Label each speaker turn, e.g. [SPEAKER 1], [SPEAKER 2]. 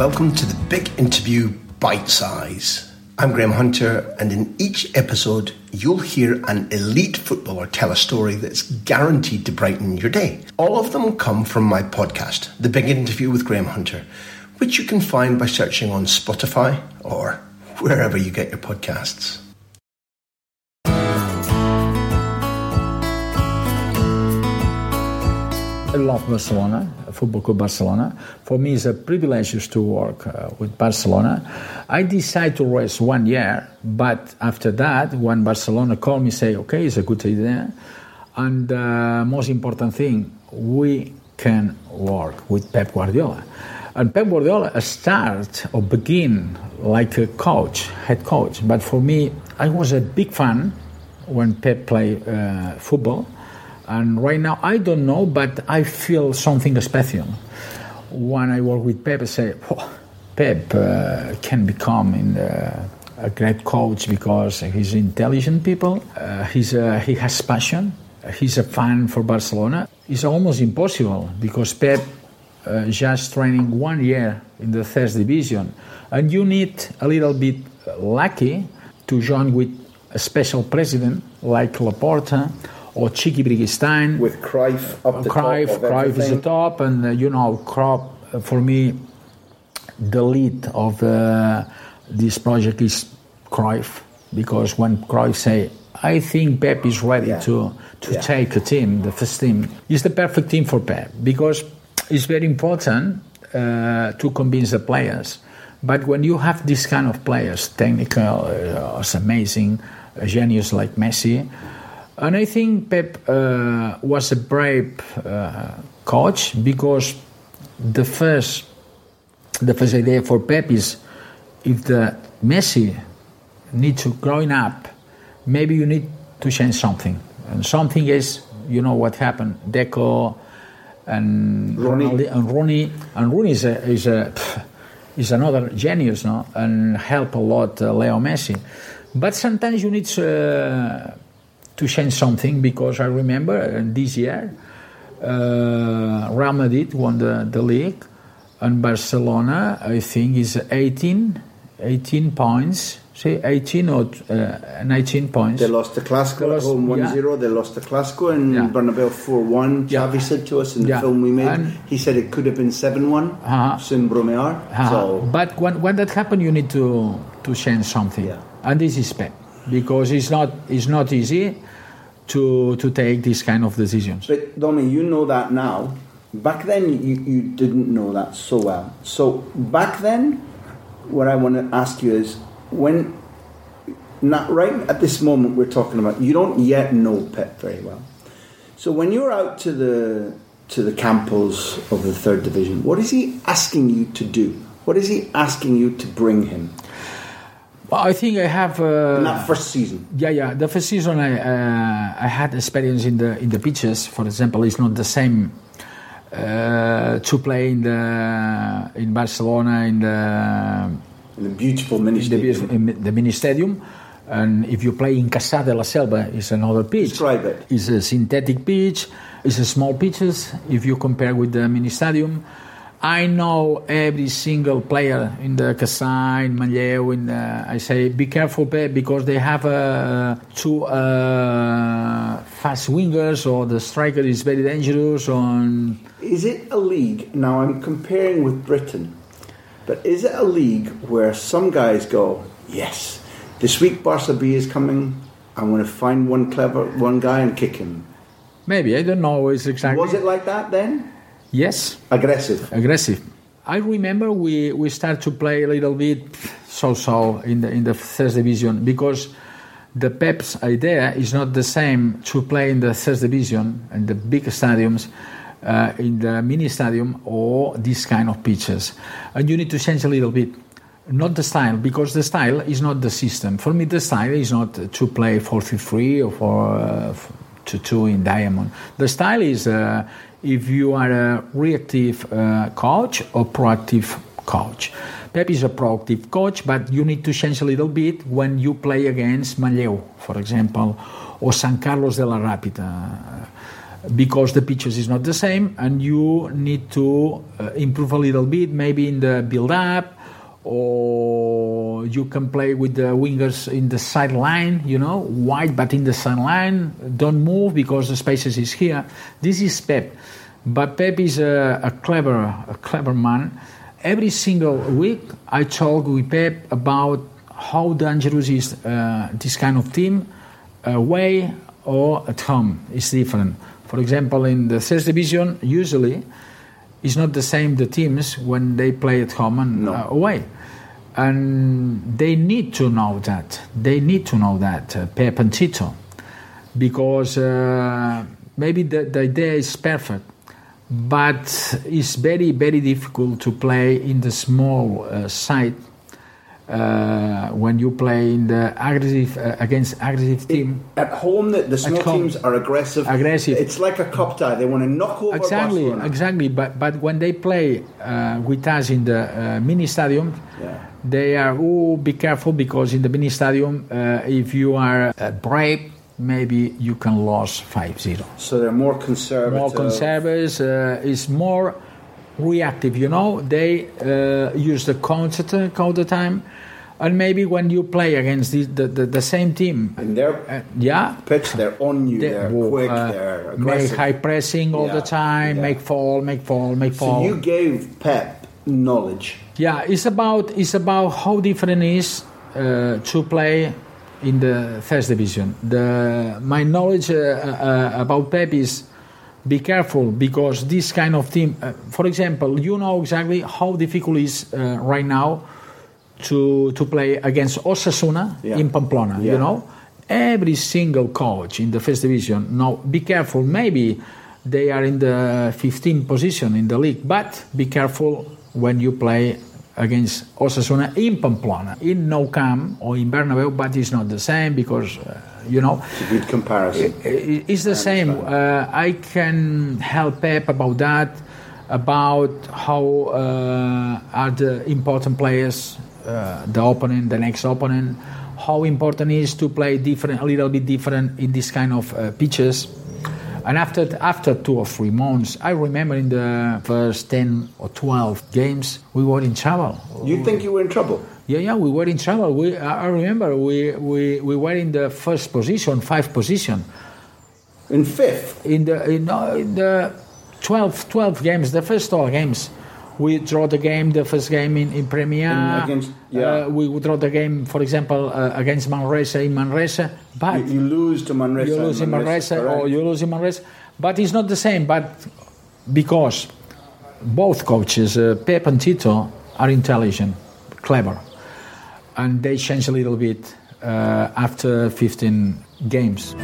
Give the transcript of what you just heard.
[SPEAKER 1] Welcome to the Big Interview Bite Size. I'm Graham Hunter, and in each episode, you'll hear an elite footballer tell a story that's guaranteed to brighten your day. All of them come from my podcast, The Big Interview with Graham Hunter, which you can find by searching on Spotify or wherever you get your podcasts.
[SPEAKER 2] I love Barcelona, Football Club Barcelona. For me, it's a privilege to work uh, with Barcelona. I decided to rest one year, but after that, when Barcelona called me, say, okay, it's a good idea. And uh, most important thing, we can work with Pep Guardiola. And Pep Guardiola start or begin like a coach, head coach. But for me, I was a big fan when Pep played uh, football and right now, I don't know, but I feel something special. When I work with Pep, I say, oh, Pep uh, can become in the, a great coach because he's intelligent people. Uh, he's a, he has passion. He's a fan for Barcelona. It's almost impossible because Pep uh, just training one year in the third division, and you need a little bit lucky to join with a special president like Laporta or Txiki Begiristain.
[SPEAKER 1] With Cruyff up the
[SPEAKER 2] Cruyff,
[SPEAKER 1] top.
[SPEAKER 2] Cruyff is the top, and uh, you know, Cruyff, uh, for me, the lead of uh, this project is Cruyff, because when Cruyff say, I think Pep is ready
[SPEAKER 1] Yeah.
[SPEAKER 2] to, to
[SPEAKER 1] Yeah.
[SPEAKER 2] take a team, the first team, is the perfect team for Pep, because it's very important uh, to convince the players. But when you have this kind of players, technical, uh, amazing, a genius like Messi, and I think Pep uh, was a brave uh, coach because the first the first idea for Pep is if the Messi need to growing up, maybe you need to change something. And something is, you know what happened, Deco and Ronnie. And Ronnie and Ronnie is a, is a is another genius, no, and help a lot uh, Leo Messi. But sometimes you need uh, to change something because I remember uh, this year uh, Real Madrid won the, the league and Barcelona I think is 18, 18 points say 18 or uh, 19 points
[SPEAKER 1] They lost the Clásico
[SPEAKER 2] They lost-
[SPEAKER 1] at home 1
[SPEAKER 2] yeah.
[SPEAKER 1] 0. They lost the Clásico in
[SPEAKER 2] Yeah.
[SPEAKER 1] Bernabeu 4 1.
[SPEAKER 2] Yeah.
[SPEAKER 1] Xavi said to us in the
[SPEAKER 2] Yeah.
[SPEAKER 1] film we made,
[SPEAKER 2] And-
[SPEAKER 1] he said it could have been 7 1.
[SPEAKER 2] Uh-huh.
[SPEAKER 1] Sin Bromear.
[SPEAKER 2] Uh,
[SPEAKER 1] So,
[SPEAKER 2] but when, when that happened, you need to, to change something
[SPEAKER 1] Yeah.
[SPEAKER 2] and this is Pep because it's not, it's not easy to, to take these kind of decisions
[SPEAKER 1] but Domi, you know that now. Back then, you, you didn't know that so well. So, back then, what I want to ask you is when, not right at this moment we're talking about, you don't yet know Pep very well. So, when you're out to the to the Campos of the third division, what is he asking you to do? What is he asking you to bring him
[SPEAKER 2] well, I think I have uh,
[SPEAKER 1] that first season?
[SPEAKER 2] Yeah, yeah. The first season I uh, I had experience in the in the pitches. For example, it's not the same uh, to play in the in Barcelona in the
[SPEAKER 1] In the beautiful mini
[SPEAKER 2] in the,
[SPEAKER 1] stadium.
[SPEAKER 2] in the mini stadium, and if you play in Cassà de la Selva, it's another pitch.
[SPEAKER 1] Describe it.
[SPEAKER 2] It's a synthetic pitch. It's a small pitches. If you compare with the mini stadium, I know every single player in the Casa, in Manlleu, in the, I say be careful, Pep, because they have uh, two uh, fast wingers, or the striker is very dangerous. On
[SPEAKER 1] Is it a league? Now I'm comparing with Britain, but is it a league where some guys go, yes, this week Barca B is coming. I'm going to find one clever one guy and kick him.
[SPEAKER 2] maybe I don't know. It's exactly
[SPEAKER 1] Was it like that then?
[SPEAKER 2] Yes.
[SPEAKER 1] Aggressive.
[SPEAKER 2] aggressive. I remember we, we start to play a little bit so-so in the in the third division because the Pep's idea is not the same to play in the third division and the big stadiums, uh, in the mini stadium or this kind of pitches, and you need to change a little bit. Not the style, because the style is not the system. For me, the style is not to play 4-3-3 or for uh, to two in diamond. The style is uh, if you are a reactive uh, coach or proactive coach. Pep is a proactive coach, but you need to change a little bit when you play against Manlleu, for example, or San Carlos de la Rápita. because the pitches is not the same, and you need to uh, improve a little bit, maybe in the build up, or you can play with the wingers in the sideline, you know, wide but in the sideline. Don't move because the spaces is here. This is Pep, but Pep is a, a clever, a clever man. Every single week, I talk with Pep about how dangerous is uh, this kind of team away or at home. It's different. For example, in the third division, usually it's not the same the teams when they play at home and
[SPEAKER 1] No.
[SPEAKER 2] uh, away. And they need to know that. They need to know that, uh, Pep and Tito, because uh, maybe the, the idea is perfect, but it's very, very difficult to play in the small uh, side uh, when you play in the aggressive uh, against aggressive team.
[SPEAKER 1] At home, the, the small
[SPEAKER 2] home.
[SPEAKER 1] teams are aggressive.
[SPEAKER 2] Aggressive.
[SPEAKER 1] It's like a cup tie. They want to knock over
[SPEAKER 2] Exactly,
[SPEAKER 1] Barcelona.
[SPEAKER 2] exactly. But but when they play uh, with us in the uh, mini stadium,
[SPEAKER 1] Yeah.
[SPEAKER 2] they are oh be careful because in the mini stadium, uh, if you are uh, brave, maybe you can lose 5-0.
[SPEAKER 1] So they're more conservative.
[SPEAKER 2] More conservatives uh, is more reactive. You know, they uh, use the counter attack all the time, and maybe when you play against the the, the, the same team,
[SPEAKER 1] In their
[SPEAKER 2] uh, yeah,
[SPEAKER 1] pitch, they're on you.
[SPEAKER 2] they
[SPEAKER 1] They're quick.
[SPEAKER 2] uh,
[SPEAKER 1] they're
[SPEAKER 2] make high pressing all the
[SPEAKER 1] Yeah,
[SPEAKER 2] time,
[SPEAKER 1] yeah.
[SPEAKER 2] make fall, make fall, make fall.
[SPEAKER 1] So you gave Pep knowledge.
[SPEAKER 2] Yeah, it's about it's about how different it is uh, to play in the first division. The my knowledge uh, uh, about Pep is be careful because this kind of team. Uh, for example, you know exactly how difficult it is uh, right now to to play against Osasuna
[SPEAKER 1] Yeah.
[SPEAKER 2] in Pamplona.
[SPEAKER 1] Yeah.
[SPEAKER 2] You know, every single coach in the first division. Now, be careful. Maybe they are in the 15th position in the league, but be careful when you play against Osasuna in Pamplona, in Nou Camp or in Bernabeu. But it's not the same because uh, you know
[SPEAKER 1] It's a good comparison.
[SPEAKER 2] It's the same. Uh, I can help Pep about that, about how uh, are the important players, uh, the opponent, the next opponent, how important it is to play different, a little bit different in this kind of uh, pitches. And after after two or three months, I remember in the first ten or twelve games, we were in trouble.
[SPEAKER 1] You think you were in trouble?
[SPEAKER 2] Yeah, yeah, we were in trouble. We, I remember we, we, we were in the first position, five position
[SPEAKER 1] In fifth?
[SPEAKER 2] in the in, uh, in the 12, 12 games, the first 12 games, we draw the game, the first game in, in Premier.
[SPEAKER 1] In- against- yeah.
[SPEAKER 2] uh, we draw the game, for example, uh, against Manresa in Manresa, but
[SPEAKER 1] You, you lose to Manresa.
[SPEAKER 2] you lose in Manresa or you lose in Manresa. But it's not the same. But because both coaches, uh, Pep and Tito, are intelligent, clever, and they change a little bit uh, after 15 games.